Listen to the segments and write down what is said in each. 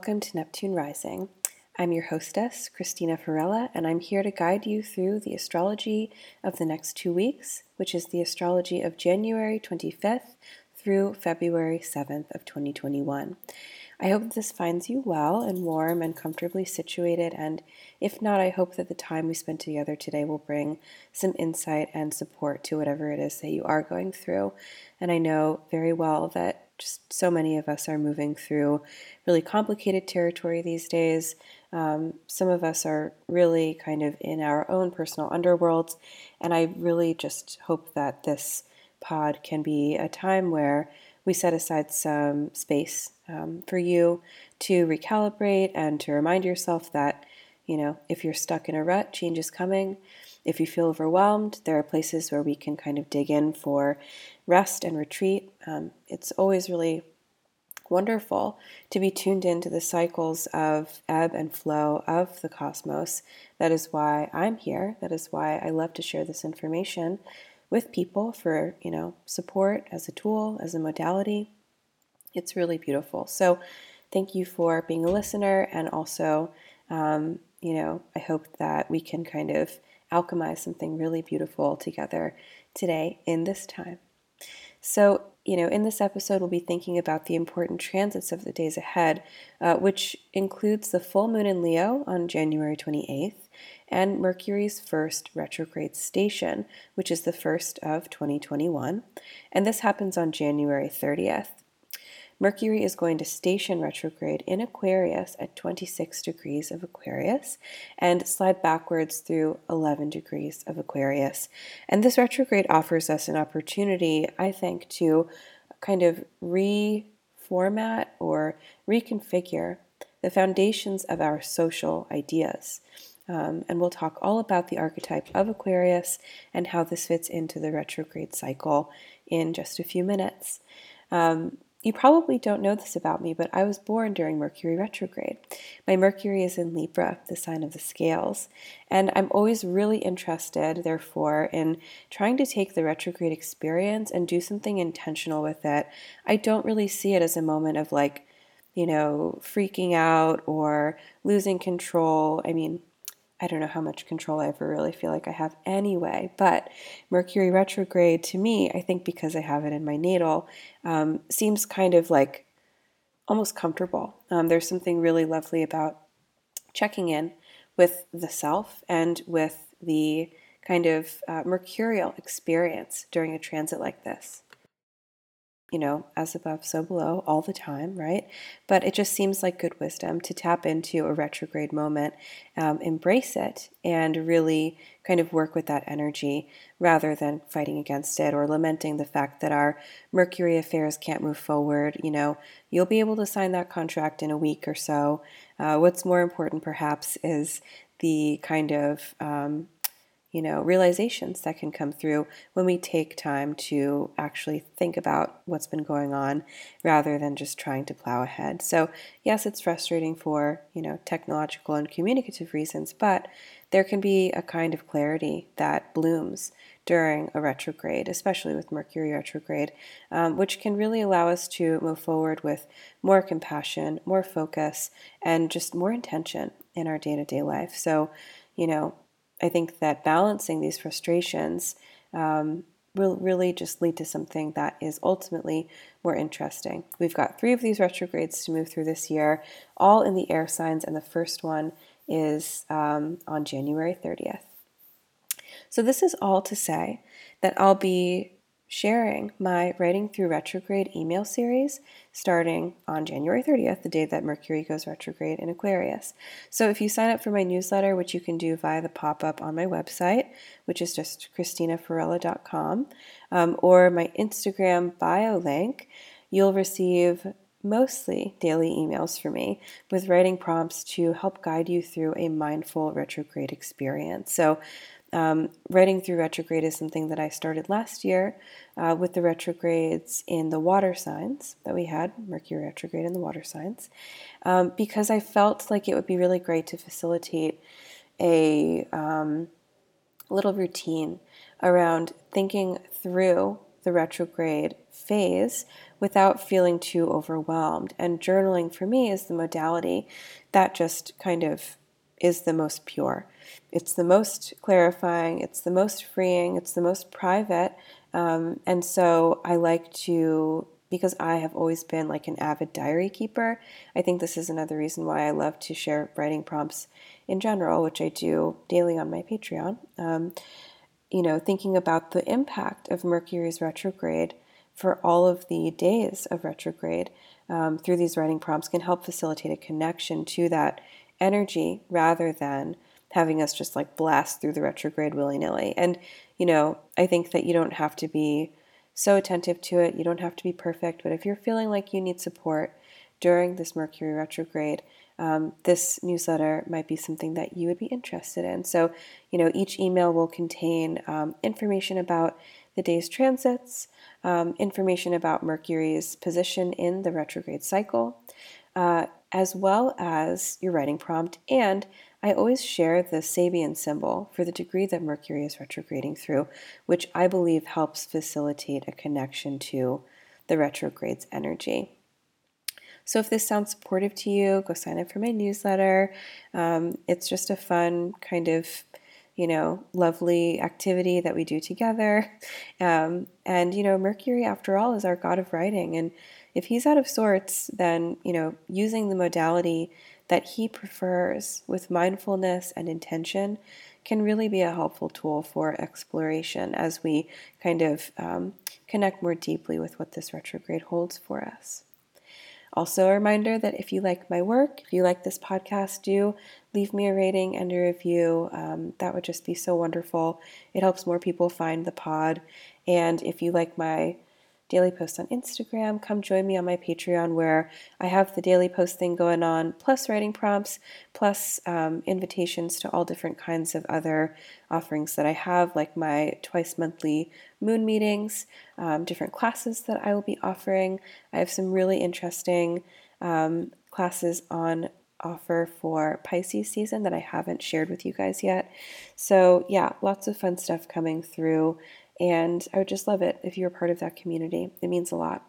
welcome to Neptune Rising. I'm your hostess, Christina Farella, and I'm here to guide you through the astrology of the next two weeks, which is the astrology of January 25th through February 7th of 2021. I hope this finds you well and warm and comfortably situated, and if not, I hope that the time we spend together today will bring some insight and support to whatever it is that you are going through. And I know very well that just so many of us are moving through really complicated territory these days. Um, some of us are really kind of in our own personal underworlds, and I really just hope that this pod can be a time where we set aside some space um, for you to recalibrate and to remind yourself that, you know, if you're stuck in a rut, change is coming. If you feel overwhelmed, there are places where we can kind of dig in for rest and retreat. Um, it's always really wonderful to be tuned into the cycles of ebb and flow of the cosmos. That is why I'm here. That is why I love to share this information with people for, you know, support as a tool, as a modality. It's really beautiful. So, thank you for being a listener and also um, you know, I hope that we can kind of alchemize something really beautiful together today in this time. So, you know, in this episode, we'll be thinking about the important transits of the days ahead, uh, which includes the full moon in Leo on January 28th and Mercury's first retrograde station, which is the first of 2021. And this happens on January 30th. Mercury is going to station retrograde in Aquarius at 26 degrees of Aquarius and slide backwards through 11 degrees of Aquarius. And this retrograde offers us an opportunity, I think, to kind of reformat or reconfigure the foundations of our social ideas. Um, and we'll talk all about the archetype of Aquarius and how this fits into the retrograde cycle in just a few minutes. Um, you probably don't know this about me, but I was born during Mercury retrograde. My Mercury is in Libra, the sign of the scales, and I'm always really interested, therefore, in trying to take the retrograde experience and do something intentional with it. I don't really see it as a moment of like, you know, freaking out or losing control. I mean, I don't know how much control I ever really feel like I have anyway. But Mercury retrograde to me, I think because I have it in my natal, um, seems kind of like almost comfortable. Um, there's something really lovely about checking in with the self and with the kind of uh, mercurial experience during a transit like this you know, as above, so below all the time, right? But it just seems like good wisdom to tap into a retrograde moment, um, embrace it, and really kind of work with that energy rather than fighting against it or lamenting the fact that our Mercury affairs can't move forward. You know, you'll be able to sign that contract in a week or so. Uh, what's more important, perhaps, is the kind of um, you know, realizations that can come through when we take time to actually think about what's been going on rather than just trying to plow ahead. So, yes, it's frustrating for, you know, technological and communicative reasons, but there can be a kind of clarity that blooms during a retrograde, especially with Mercury retrograde, um, which can really allow us to move forward with more compassion, more focus, and just more intention in our day to day life. So, you know, I think that balancing these frustrations um, will really just lead to something that is ultimately more interesting. We've got three of these retrogrades to move through this year, all in the air signs, and the first one is um, on January 30th. So, this is all to say that I'll be sharing my Writing Through Retrograde email series starting on January 30th, the day that Mercury goes retrograde in Aquarius. So if you sign up for my newsletter, which you can do via the pop up on my website, which is just ChristinaFarella.com, um, or my Instagram bio link, you'll receive mostly daily emails from me with writing prompts to help guide you through a mindful retrograde experience. So um, writing through retrograde is something that I started last year uh, with the retrogrades in the water signs that we had, Mercury retrograde in the water signs, um, because I felt like it would be really great to facilitate a um, little routine around thinking through the retrograde phase without feeling too overwhelmed. And journaling for me is the modality that just kind of is the most pure. It's the most clarifying, it's the most freeing, it's the most private. Um, and so I like to, because I have always been like an avid diary keeper, I think this is another reason why I love to share writing prompts in general, which I do daily on my Patreon. Um, you know, thinking about the impact of Mercury's retrograde for all of the days of retrograde um, through these writing prompts can help facilitate a connection to that energy rather than having us just like blast through the retrograde willy nilly. And, you know, I think that you don't have to be so attentive to it. You don't have to be perfect. But if you're feeling like you need support during this Mercury retrograde, um, this newsletter might be something that you would be interested in. So, you know, each email will contain um, information about the day's transits, um, information about Mercury's position in the retrograde cycle, uh, as well as your writing prompt. And I always share the Sabian symbol for the degree that Mercury is retrograding through, which I believe helps facilitate a connection to the retrograde's energy. So if this sounds supportive to you, go sign up for my newsletter. Um, it's just a fun kind of you know, lovely activity that we do together. Um, and, you know, Mercury, after all, is our god of writing. And if he's out of sorts, then, you know, using the modality that he prefers with mindfulness and intention can really be a helpful tool for exploration as we kind of um, connect more deeply with what this retrograde holds for us. Also, a reminder that if you like my work, if you like this podcast, do leave me a rating and a review. Um, that would just be so wonderful. It helps more people find the pod. And if you like my daily posts on Instagram. Come join me on my Patreon where I have the daily post thing going on, plus writing prompts, plus um, invitations to all different kinds of other offerings that I have, like my twice monthly moon meetings, um, different classes that I will be offering. I have some really interesting um, classes on offer for Pisces season that I haven't shared with you guys yet. So, yeah, lots of fun stuff coming through. And I would just love it if you were part of that community. It means a lot.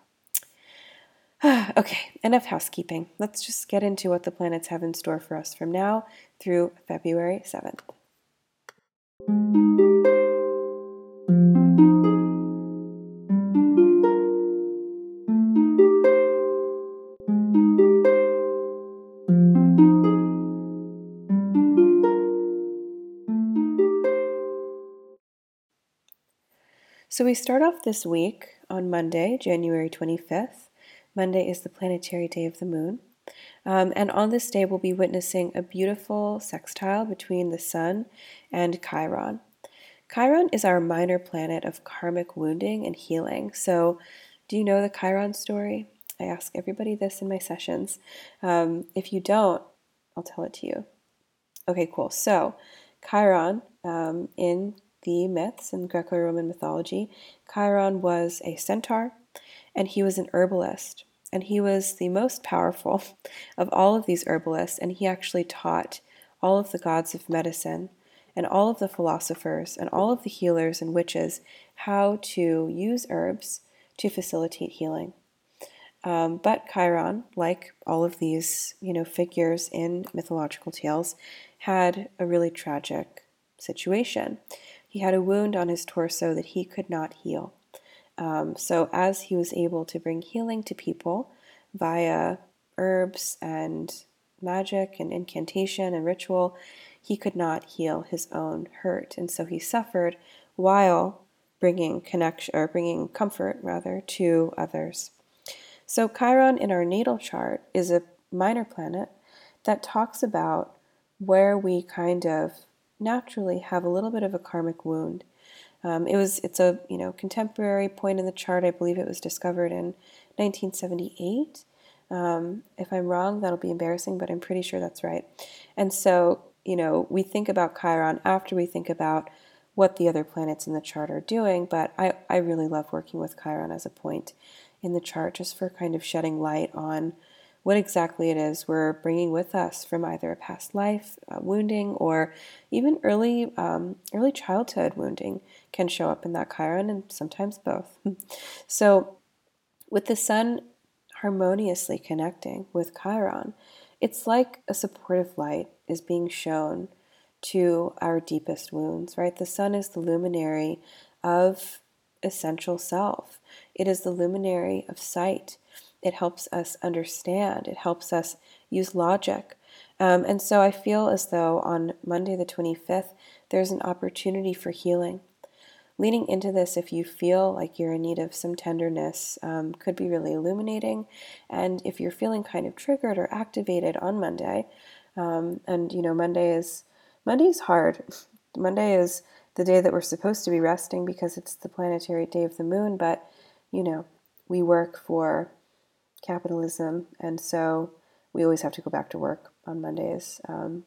okay, enough housekeeping. Let's just get into what the planets have in store for us from now through February 7th. So we start off this week on Monday, January 25th. Monday is the planetary day of the moon. Um, and on this day, we'll be witnessing a beautiful sextile between the Sun and Chiron. Chiron is our minor planet of karmic wounding and healing. So, do you know the Chiron story? I ask everybody this in my sessions. Um, if you don't, I'll tell it to you. Okay, cool. So, Chiron um, in the myths in Greco Roman mythology, Chiron was a centaur and he was an herbalist. And he was the most powerful of all of these herbalists, and he actually taught all of the gods of medicine and all of the philosophers and all of the healers and witches how to use herbs to facilitate healing. Um, but Chiron, like all of these, you know, figures in mythological tales, had a really tragic situation. He had a wound on his torso that he could not heal. Um, so, as he was able to bring healing to people via herbs and magic and incantation and ritual, he could not heal his own hurt. And so he suffered while bringing connection or bringing comfort rather to others. So Chiron in our natal chart is a minor planet that talks about where we kind of naturally have a little bit of a karmic wound. Um, it was it's a you know contemporary point in the chart. I believe it was discovered in 1978. Um, if I'm wrong, that'll be embarrassing, but I'm pretty sure that's right. And so you know we think about Chiron after we think about what the other planets in the chart are doing. But I I really love working with Chiron as a point in the chart, just for kind of shedding light on what exactly it is we're bringing with us from either a past life uh, wounding or even early um, early childhood wounding can show up in that Chiron, and sometimes both. so, with the sun harmoniously connecting with Chiron, it's like a supportive light is being shown to our deepest wounds, right? The sun is the luminary of essential self, it is the luminary of sight. It helps us understand, it helps us use logic. Um, and so I feel as though on Monday, the 25th, there's an opportunity for healing. Leaning into this, if you feel like you're in need of some tenderness, um, could be really illuminating. And if you're feeling kind of triggered or activated on Monday, um, and you know, Monday is Monday is hard. Monday is the day that we're supposed to be resting because it's the planetary day of the moon, but you know, we work for capitalism, and so we always have to go back to work on Mondays. Um,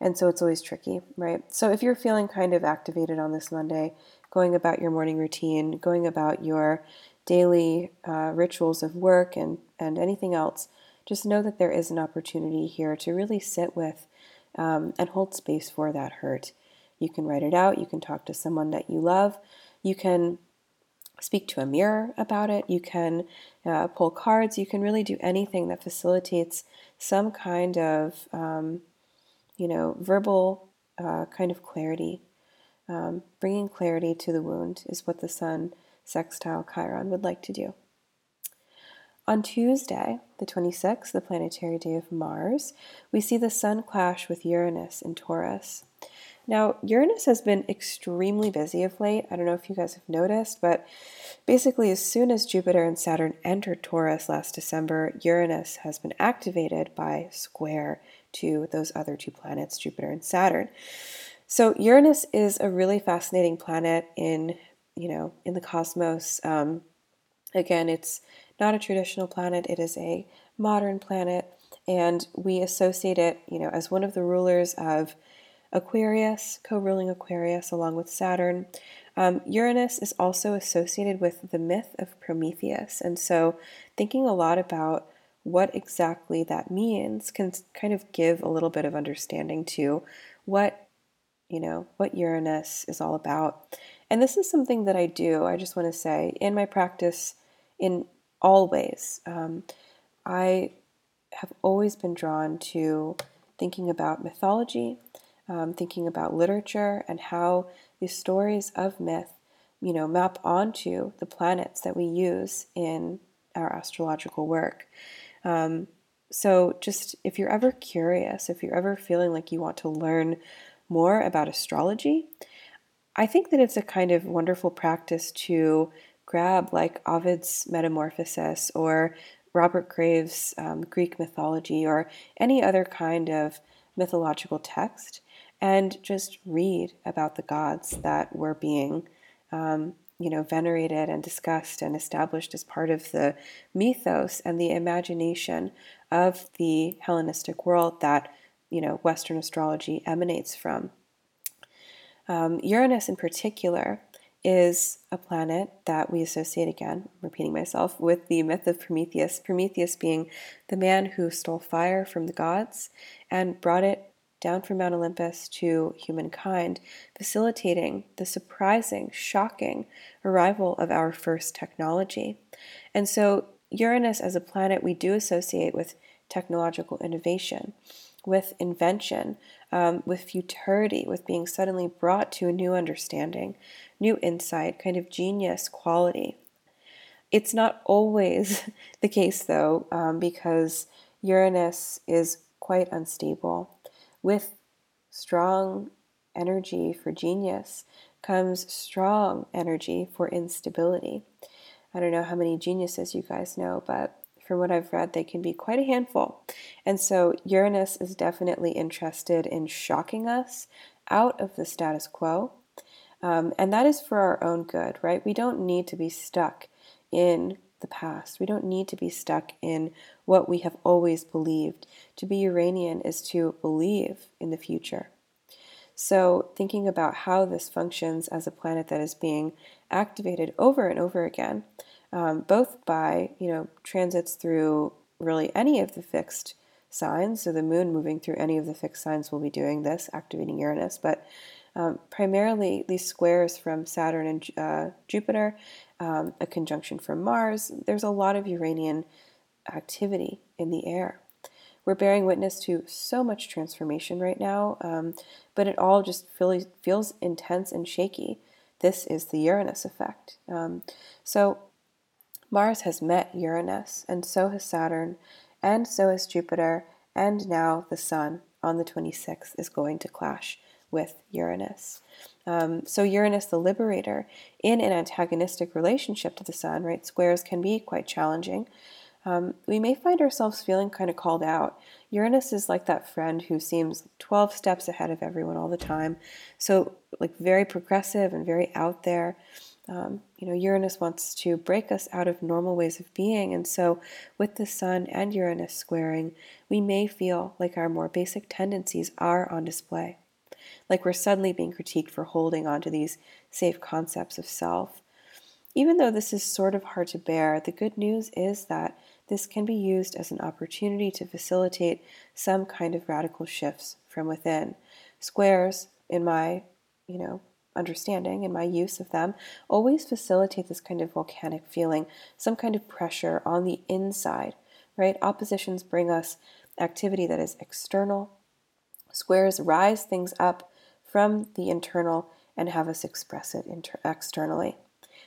and so it's always tricky, right? So if you're feeling kind of activated on this Monday, going about your morning routine, going about your daily uh, rituals of work and, and anything else, just know that there is an opportunity here to really sit with um, and hold space for that hurt. You can write it out, you can talk to someone that you love, you can speak to a mirror about it, you can uh, pull cards, you can really do anything that facilitates some kind of, um, you know, verbal uh, kind of clarity. Um, bringing clarity to the wound is what the sun sextile Chiron would like to do. On Tuesday, the 26th, the planetary day of Mars, we see the Sun clash with Uranus in Taurus. Now, Uranus has been extremely busy of late. I don't know if you guys have noticed, but basically, as soon as Jupiter and Saturn entered Taurus last December, Uranus has been activated by square to those other two planets, Jupiter and Saturn. So, Uranus is a really fascinating planet in, you know, in the cosmos. Um, again, it's not a traditional planet, it is a modern planet, and we associate it, you know, as one of the rulers of Aquarius, co ruling Aquarius along with Saturn. Um, Uranus is also associated with the myth of Prometheus, and so thinking a lot about what exactly that means can kind of give a little bit of understanding to what you know what Uranus is all about. And this is something that I do. I just want to say in my practice in always. Um, I have always been drawn to thinking about mythology, um, thinking about literature, and how the stories of myth, you know, map onto the planets that we use in our astrological work. Um, so, just if you're ever curious, if you're ever feeling like you want to learn more about astrology, I think that it's a kind of wonderful practice to grab like Ovid's Metamorphoses or Robert Graves' um, Greek mythology or any other kind of mythological text and just read about the gods that were being, um, you know, venerated and discussed and established as part of the mythos and the imagination of the Hellenistic world that, you know, Western astrology emanates from. Um, Uranus, in particular, is a planet that we associate again, repeating myself, with the myth of Prometheus. Prometheus being the man who stole fire from the gods and brought it down from Mount Olympus to humankind, facilitating the surprising, shocking arrival of our first technology. And so, Uranus as a planet we do associate with technological innovation, with invention, um, with futurity, with being suddenly brought to a new understanding, new insight, kind of genius quality. It's not always the case, though, um, because Uranus is quite unstable. With strong energy for genius comes strong energy for instability. I don't know how many geniuses you guys know, but from what I've read, they can be quite a handful. And so Uranus is definitely interested in shocking us out of the status quo um, and that is for our own good, right? We don't need to be stuck in the past. We don't need to be stuck in what we have always believed. To be Uranian is to believe in the future. So, thinking about how this functions as a planet that is being activated over and over again, um, both by you know transits through really any of the fixed signs. So the moon moving through any of the fixed signs will be doing this, activating Uranus. But um, primarily, these squares from Saturn and uh, Jupiter, um, a conjunction from Mars, there's a lot of Uranian activity in the air. We're bearing witness to so much transformation right now, um, but it all just feels, feels intense and shaky. This is the Uranus effect. Um, so, Mars has met Uranus, and so has Saturn, and so has Jupiter, and now the Sun on the 26th is going to clash with Uranus. Um, so, Uranus, the liberator, in an antagonistic relationship to the Sun, right? Squares can be quite challenging. Um, we may find ourselves feeling kind of called out. Uranus is like that friend who seems 12 steps ahead of everyone all the time. So, like, very progressive and very out there. Um, you know, Uranus wants to break us out of normal ways of being. And so, with the Sun and Uranus squaring, we may feel like our more basic tendencies are on display. Like we're suddenly being critiqued for holding on to these safe concepts of self. Even though this is sort of hard to bear, the good news is that this can be used as an opportunity to facilitate some kind of radical shifts from within. Squares, in my, you know, understanding and my use of them always facilitate this kind of volcanic feeling, some kind of pressure on the inside, right? Oppositions bring us activity that is external. Squares rise things up from the internal and have us express it inter- externally.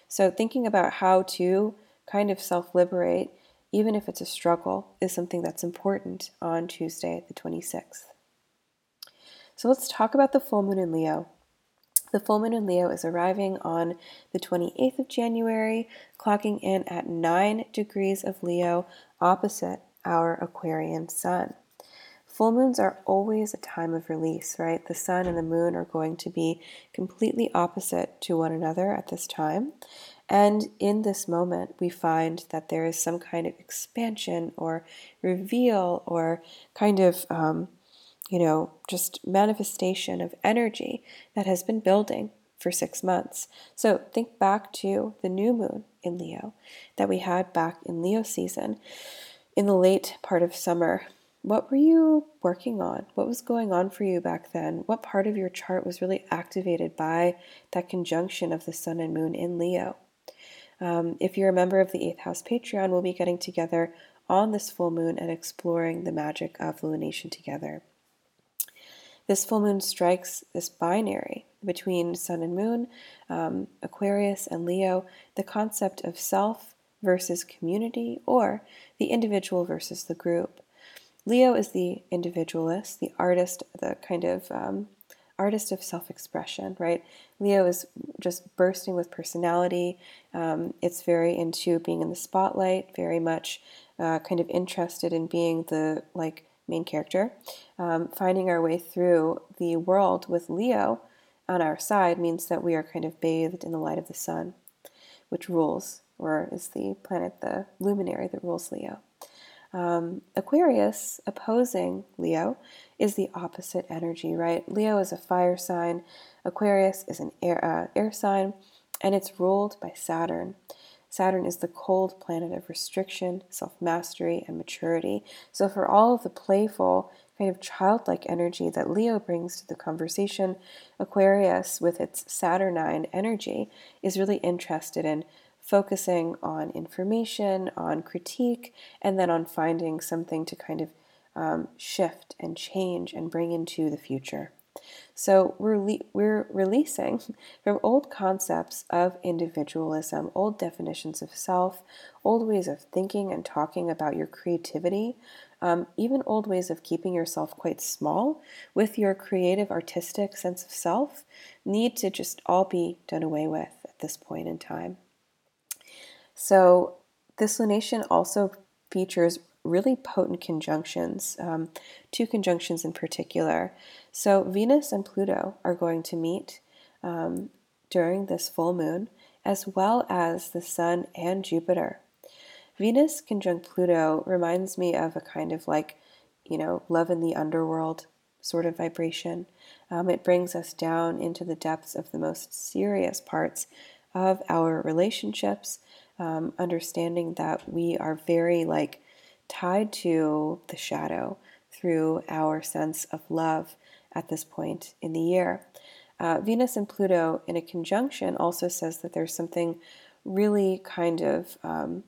So, thinking about how to kind of self liberate, even if it's a struggle, is something that's important on Tuesday, the 26th. So, let's talk about the full moon in Leo. The full moon in Leo is arriving on the 28th of January, clocking in at 9 degrees of Leo opposite our Aquarian sun. Full moons are always a time of release, right? The sun and the moon are going to be completely opposite to one another at this time. And in this moment, we find that there is some kind of expansion or reveal or kind of um, you know, just manifestation of energy that has been building for six months. So think back to the new moon in Leo that we had back in Leo season in the late part of summer. What were you working on? What was going on for you back then? What part of your chart was really activated by that conjunction of the sun and moon in Leo? Um, if you're a member of the Eighth House Patreon, we'll be getting together on this full moon and exploring the magic of lunation together. This full moon strikes this binary between Sun and Moon, um, Aquarius and Leo, the concept of self versus community, or the individual versus the group. Leo is the individualist, the artist, the kind of um, artist of self expression, right? Leo is just bursting with personality. Um, it's very into being in the spotlight, very much uh, kind of interested in being the like main character, um, finding our way through the world with Leo on our side means that we are kind of bathed in the light of the sun, which rules, or is the planet, the luminary that rules Leo. Um, Aquarius, opposing Leo, is the opposite energy, right? Leo is a fire sign, Aquarius is an air, uh, air sign, and it's ruled by Saturn. Saturn is the cold planet of restriction, self mastery, and maturity. So, for all of the playful, kind of childlike energy that Leo brings to the conversation, Aquarius, with its Saturnine energy, is really interested in focusing on information, on critique, and then on finding something to kind of um, shift and change and bring into the future. So we're, le- we're releasing from old concepts of individualism, old definitions of self, old ways of thinking and talking about your creativity, um, even old ways of keeping yourself quite small with your creative, artistic sense of self need to just all be done away with at this point in time. So this lunation also features really potent conjunctions, um, two conjunctions in particular. So, Venus and Pluto are going to meet um, during this full moon, as well as the Sun and Jupiter. Venus conjunct Pluto reminds me of a kind of like, you know, love in the underworld sort of vibration. Um, it brings us down into the depths of the most serious parts of our relationships, um, understanding that we are very like tied to the shadow through our sense of love at this point in the year. Uh, Venus and Pluto in a conjunction also says that there's something really kind of, um,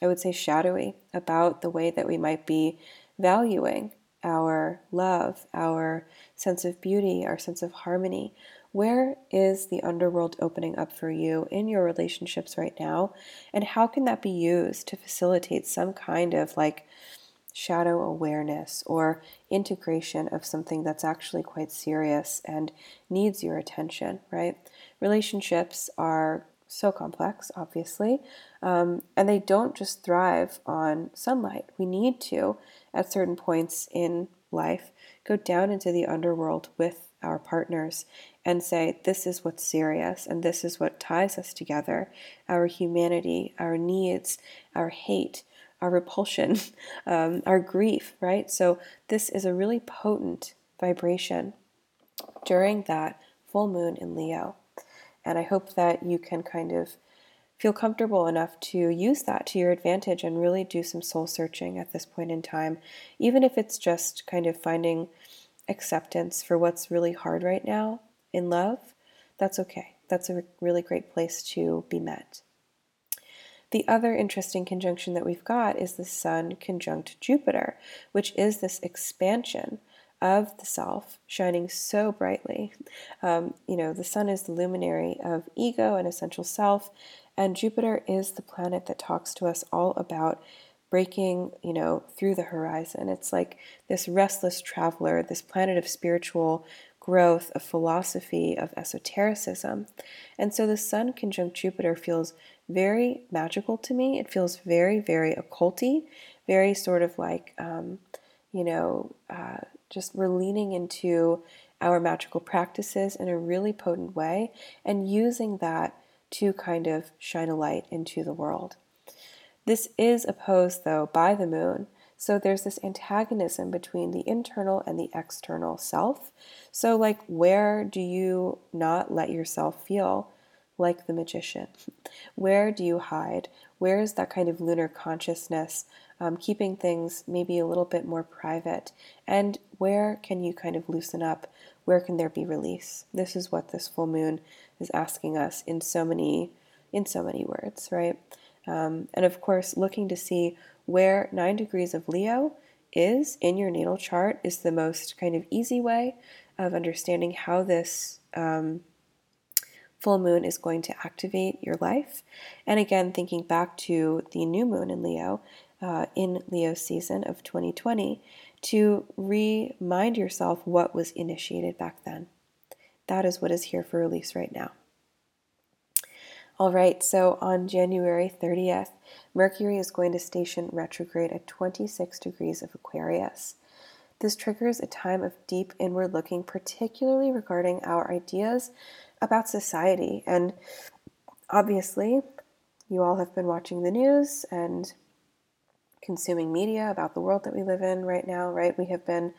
I would say, shadowy about the way that we might be valuing our love, our sense of beauty, our sense of harmony. Where is the underworld opening up for you in your relationships right now? And how can that be used to facilitate some kind of like shadow awareness or integration of something that's actually quite serious and needs your attention, right? Relationships are so complex, obviously, um, and they don't just thrive on sunlight. We need to, at certain points in life, go down into the underworld with our partners and say, This is what's serious, and this is what ties us together our humanity, our needs, our hate, our repulsion, um, our grief, right? So, this is a really potent vibration during that full moon in Leo. And I hope that you can kind of feel comfortable enough to use that to your advantage and really do some soul searching at this point in time, even if it's just kind of finding acceptance for what's really hard right now in love. That's okay. That's a really great place to be met. The other interesting conjunction that we've got is the Sun conjunct Jupiter, which is this expansion of the self shining so brightly. Um, you know, the Sun is the luminary of ego and essential self, and Jupiter is the planet that talks to us all about breaking, you know, through the horizon. It's like this restless traveler, this planet of spiritual growth, of philosophy, of esotericism. And so the Sun conjunct Jupiter feels very magical to me. It feels very, very occulty, very sort of like, um, you know, uh, just we're leaning into our magical practices in a really potent way and using that to kind of shine a light into the world. This is opposed, though, by the moon. So there's this antagonism between the internal and the external self. So, like, where do you not let yourself feel like the magician? Where do you hide? Where is that kind of lunar consciousness, um, keeping things maybe a little bit more private? And where can you kind of loosen up? Where can there be release? This is what this full moon is asking us in so many in so many words, right? Um, and of course, looking to see where nine degrees of Leo is in your natal chart is the most kind of easy way of understanding how this um, full moon is going to activate your life. And again, thinking back to the new moon in Leo, uh, in Leo season of 2020, to remind yourself what was initiated back then. That is what is here for release right now. All right, so on January 30th, Mercury is going to station retrograde at 26 degrees of Aquarius. This triggers a time of deep inward looking, particularly regarding our ideas about society. And obviously, you all have been watching the news and consuming media about the world that we live in right now, right? We have been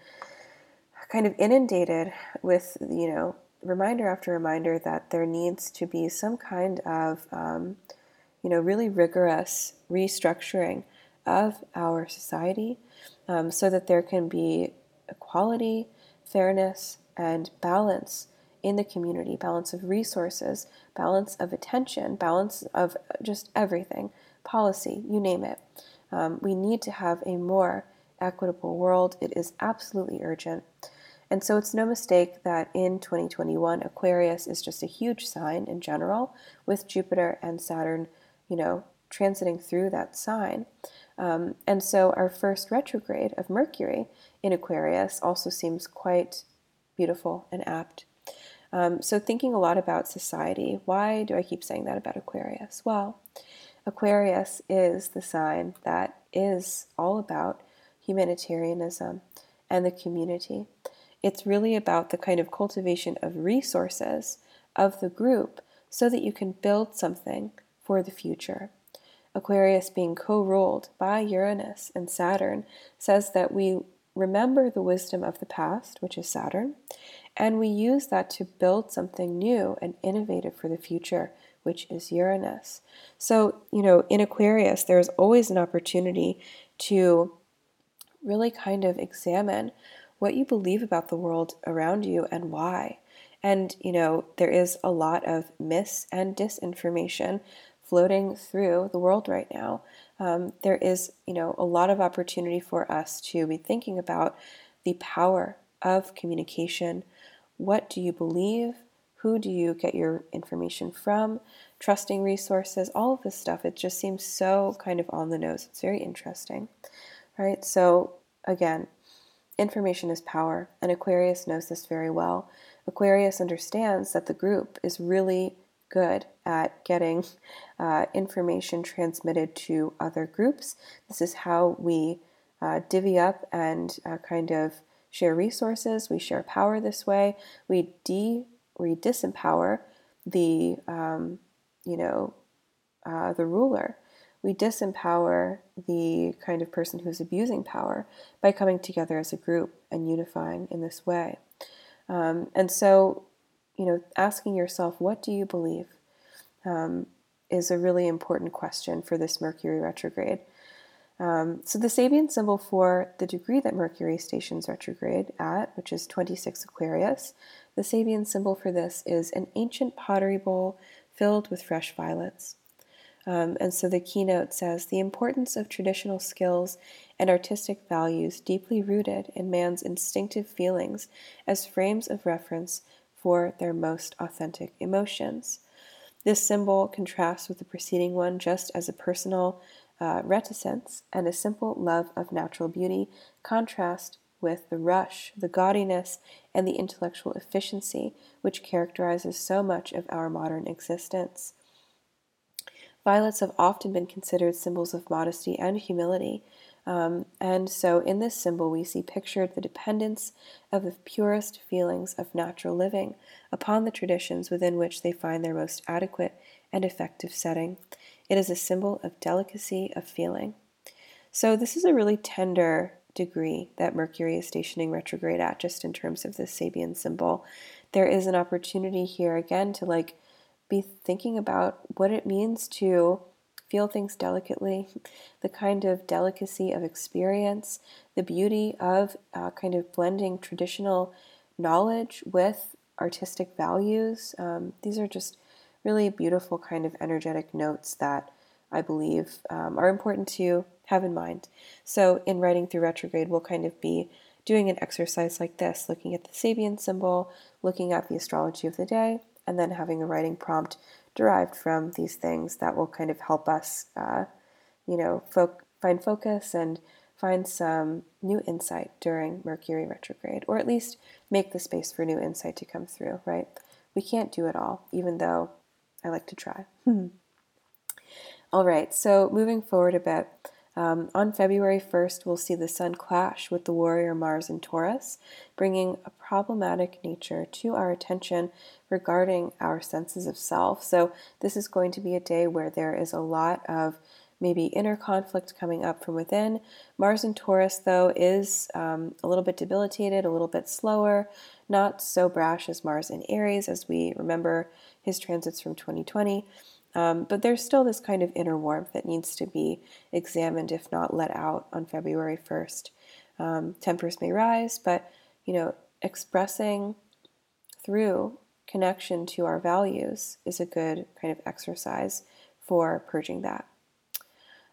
kind of inundated with, you know, reminder after reminder that there needs to be some kind of, um, you know, really rigorous restructuring of our society um, so that there can be equality, fairness, and balance in the community balance of resources, balance of attention, balance of just everything, policy, you name it. Um, we need to have a more equitable world. It is absolutely urgent. And so it's no mistake that in 2021, Aquarius is just a huge sign in general, with Jupiter and Saturn, you know, transiting through that sign. Um, and so our first retrograde of Mercury in Aquarius also seems quite beautiful and apt. Um, so, thinking a lot about society, why do I keep saying that about Aquarius? Well, Aquarius is the sign that is all about humanitarianism and the community. It's really about the kind of cultivation of resources of the group so that you can build something for the future. Aquarius, being co ruled by Uranus and Saturn, says that we remember the wisdom of the past, which is Saturn, And we use that to build something new and innovative for the future, which is Uranus. So, you know, in Aquarius, there's always an opportunity to really kind of examine what you believe about the world around you and why. And, you know, there is a lot of mis and disinformation floating through the world right now. Um, there is, you know, a lot of opportunity for us to be thinking about the power of communication. What do you believe? Who do you get your information from? Trusting resources, all of this stuff. It just seems so kind of on the nose. It's very interesting, right? So, again, information is power, and Aquarius knows this very well. Aquarius understands that the group is really good at getting uh, information transmitted to other groups. This is how we uh, divvy up and uh, kind of share resources. We share power this way. We de we disempower the um, you know uh, the ruler. We disempower the kind of person who's abusing power by coming together as a group and unifying in this way. Um, and so, you know, asking yourself, what do you believe, um, is a really important question for this Mercury retrograde. Um, so, the Sabian symbol for the degree that Mercury stations retrograde at, which is 26 Aquarius, the Sabian symbol for this is an ancient pottery bowl filled with fresh violets. Um, and so the keynote says the importance of traditional skills and artistic values deeply rooted in man's instinctive feelings as frames of reference for their most authentic emotions. This symbol contrasts with the preceding one just as a personal uh, reticence and a simple love of natural beauty contrast with the rush, the gaudiness, and the intellectual efficiency which characterizes so much of our modern existence. Violets have often been considered symbols of modesty and humility. Um, and so, in this symbol, we see pictured the dependence of the purest feelings of natural living upon the traditions within which they find their most adequate and effective setting. It is a symbol of delicacy of feeling. So, this is a really tender degree that Mercury is stationing retrograde at, just in terms of the Sabian symbol. There is an opportunity here again to like be thinking about what it means to feel things delicately, the kind of delicacy of experience, the beauty of uh, kind of blending traditional knowledge with artistic values. Um, these are just really beautiful kind of energetic notes that I believe um, are important to have in mind. So, in writing through retrograde, we'll kind of be doing an exercise like this, looking at the Sabian symbol, looking at the astrology of the day, and then having a writing prompt derived from these things that will kind of help us, uh, you know, fo- find focus and find some new insight during Mercury retrograde, or at least make the space for new insight to come through, right? We can't do it all, even though I like to try. all right, so moving forward a bit. Um, on February 1st, we'll see the Sun clash with the warrior Mars in Taurus, bringing a problematic nature to our attention regarding our senses of self. So, this is going to be a day where there is a lot of maybe inner conflict coming up from within. Mars in Taurus, though, is um, a little bit debilitated, a little bit slower, not so brash as Mars in Aries, as we remember his transits from 2020. Um, but there's still this kind of inner warmth that needs to be examined, if not let out, on February 1st. Um, tempers may rise, but you know, expressing through connection to our values is a good kind of exercise for purging that.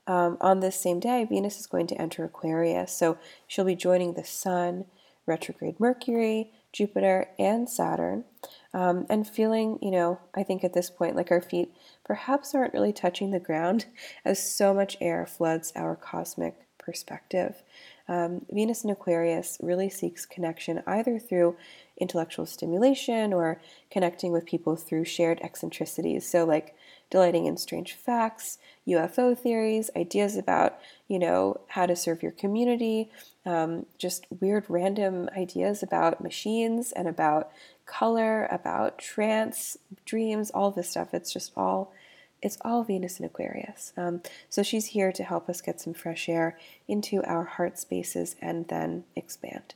Um, on this same day, Venus is going to enter Aquarius, so she'll be joining the Sun, retrograde Mercury, Jupiter, and Saturn, um, and feeling, you know, I think at this point, like our feet perhaps aren't really touching the ground as so much air floods our cosmic perspective. Um, Venus in Aquarius really seeks connection either through intellectual stimulation or connecting with people through shared eccentricities. So, like delighting in strange facts, UFO theories, ideas about, you know, how to serve your community, um, just weird random ideas about machines and about color, about trance, dreams, all this stuff. It's just all it's all Venus in Aquarius. Um, so she's here to help us get some fresh air into our heart spaces and then expand.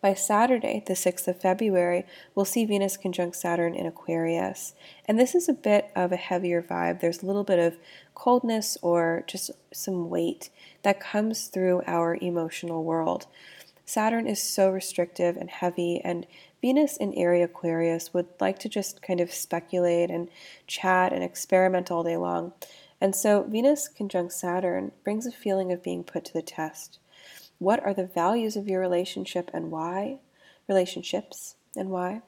By Saturday, the 6th of February, we'll see Venus conjunct Saturn in Aquarius. And this is a bit of a heavier vibe. There's a little bit of coldness or just some weight that comes through our emotional world. Saturn is so restrictive and heavy, and Venus in area Aquarius would like to just kind of speculate and chat and experiment all day long. And so Venus conjunct Saturn brings a feeling of being put to the test. What are the values of your relationship and why? Relationships and why?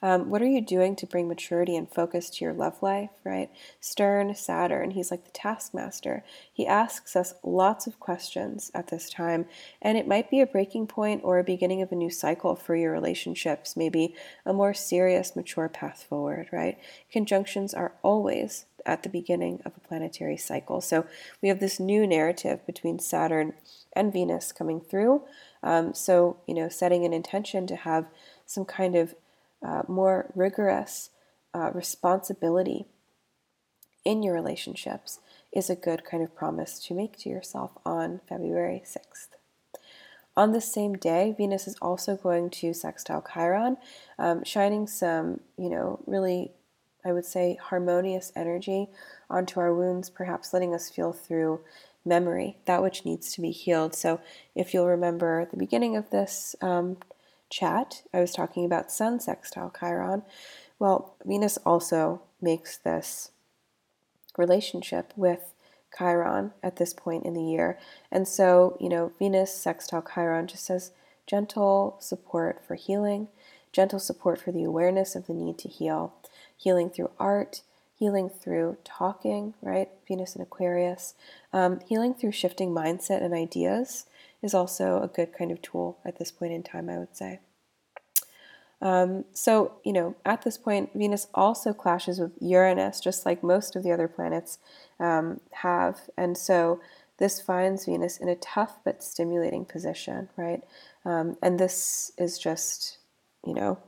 Um, what are you doing to bring maturity and focus to your love life, right? Stern Saturn, he's like the taskmaster. He asks us lots of questions at this time, and it might be a breaking point or a beginning of a new cycle for your relationships, maybe a more serious, mature path forward, right? Conjunctions are always at the beginning of a planetary cycle. So we have this new narrative between Saturn and Venus coming through. Um, so, you know, setting an intention to have some kind of uh, more rigorous uh, responsibility in your relationships is a good kind of promise to make to yourself on February 6th. On the same day, Venus is also going to sextile Chiron, um, shining some, you know, really, I would say, harmonious energy onto our wounds, perhaps letting us feel through memory, that which needs to be healed. So, if you'll remember at the beginning of this um, chat, I was talking about Sun sextile Chiron. Well, Venus also makes this relationship with Chiron at this point in the year. And so, you know, Venus sextile Chiron just says gentle support for healing, gentle support for the awareness of the need to heal, healing through art, healing through talking, right? Venus and Aquarius, um, healing through shifting mindset and ideas is also a good kind of tool at this point in time, I would say. Um, so, you know, at this point, Venus also clashes with Uranus, just like most of the other planets um, have. And so, this finds Venus in a tough but stimulating position, right? Um, and this is just, you know,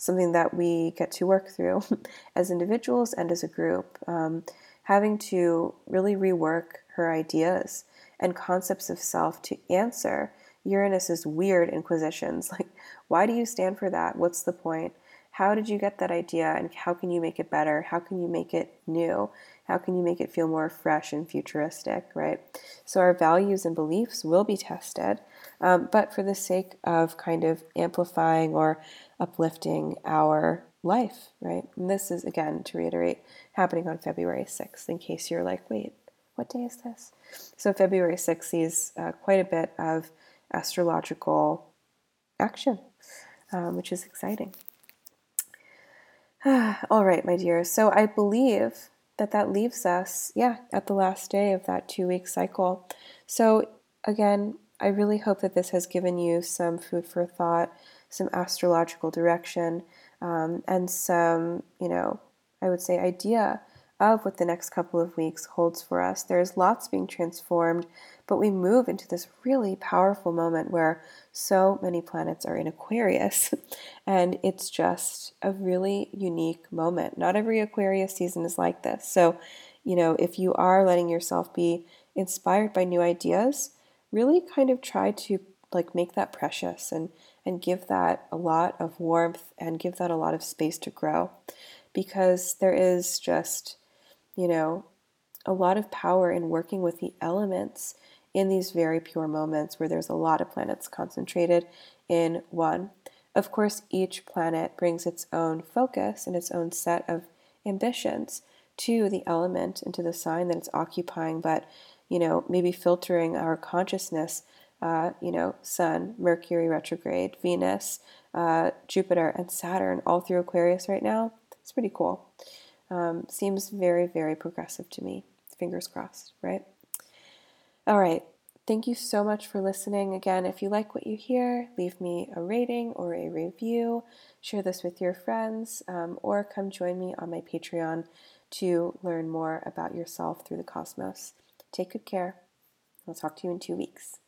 something that we get to work through as individuals and as a group. Um, having to really rework her ideas and concepts of self to answer Uranus's weird inquisitions. Like, why do you stand for that? What's the point? How did you get that idea and how can you make it better? How can you make it new? How can you make it feel more fresh and futuristic, right? So, our values and beliefs will be tested, um, but for the sake of kind of amplifying or uplifting our life, right? And this is, again, to reiterate, happening on February 6th, in case you're like, wait, what day is this? So, February 6th sees uh, quite a bit of astrological action, um, which is exciting. All right, my dear. So I believe that that leaves us, yeah, at the last day of that two week cycle. So again, I really hope that this has given you some food for thought, some astrological direction, um, and some, you know, I would say idea of what the next couple of weeks holds for us. There's lots being transformed, but we move into this really powerful moment where so many planets are in Aquarius, and it's just a really unique moment. Not every Aquarius season is like this. So, you know, if you are letting yourself be inspired by new ideas, really kind of try to like make that precious and and give that a lot of warmth and give that a lot of space to grow because there is just you know, a lot of power in working with the elements in these very pure moments where there's a lot of planets concentrated in one. Of course, each planet brings its own focus and its own set of ambitions to the element and to the sign that it's occupying, but, you know, maybe filtering our consciousness, uh, you know, Sun, Mercury retrograde, Venus, uh, Jupiter, and Saturn all through Aquarius right now. It's pretty cool. Um, seems very, very progressive to me. Fingers crossed, right? All right. Thank you so much for listening. Again, if you like what you hear, leave me a rating or a review. Share this with your friends, um, or come join me on my Patreon to learn more about yourself through the cosmos. Take good care. I'll talk to you in two weeks.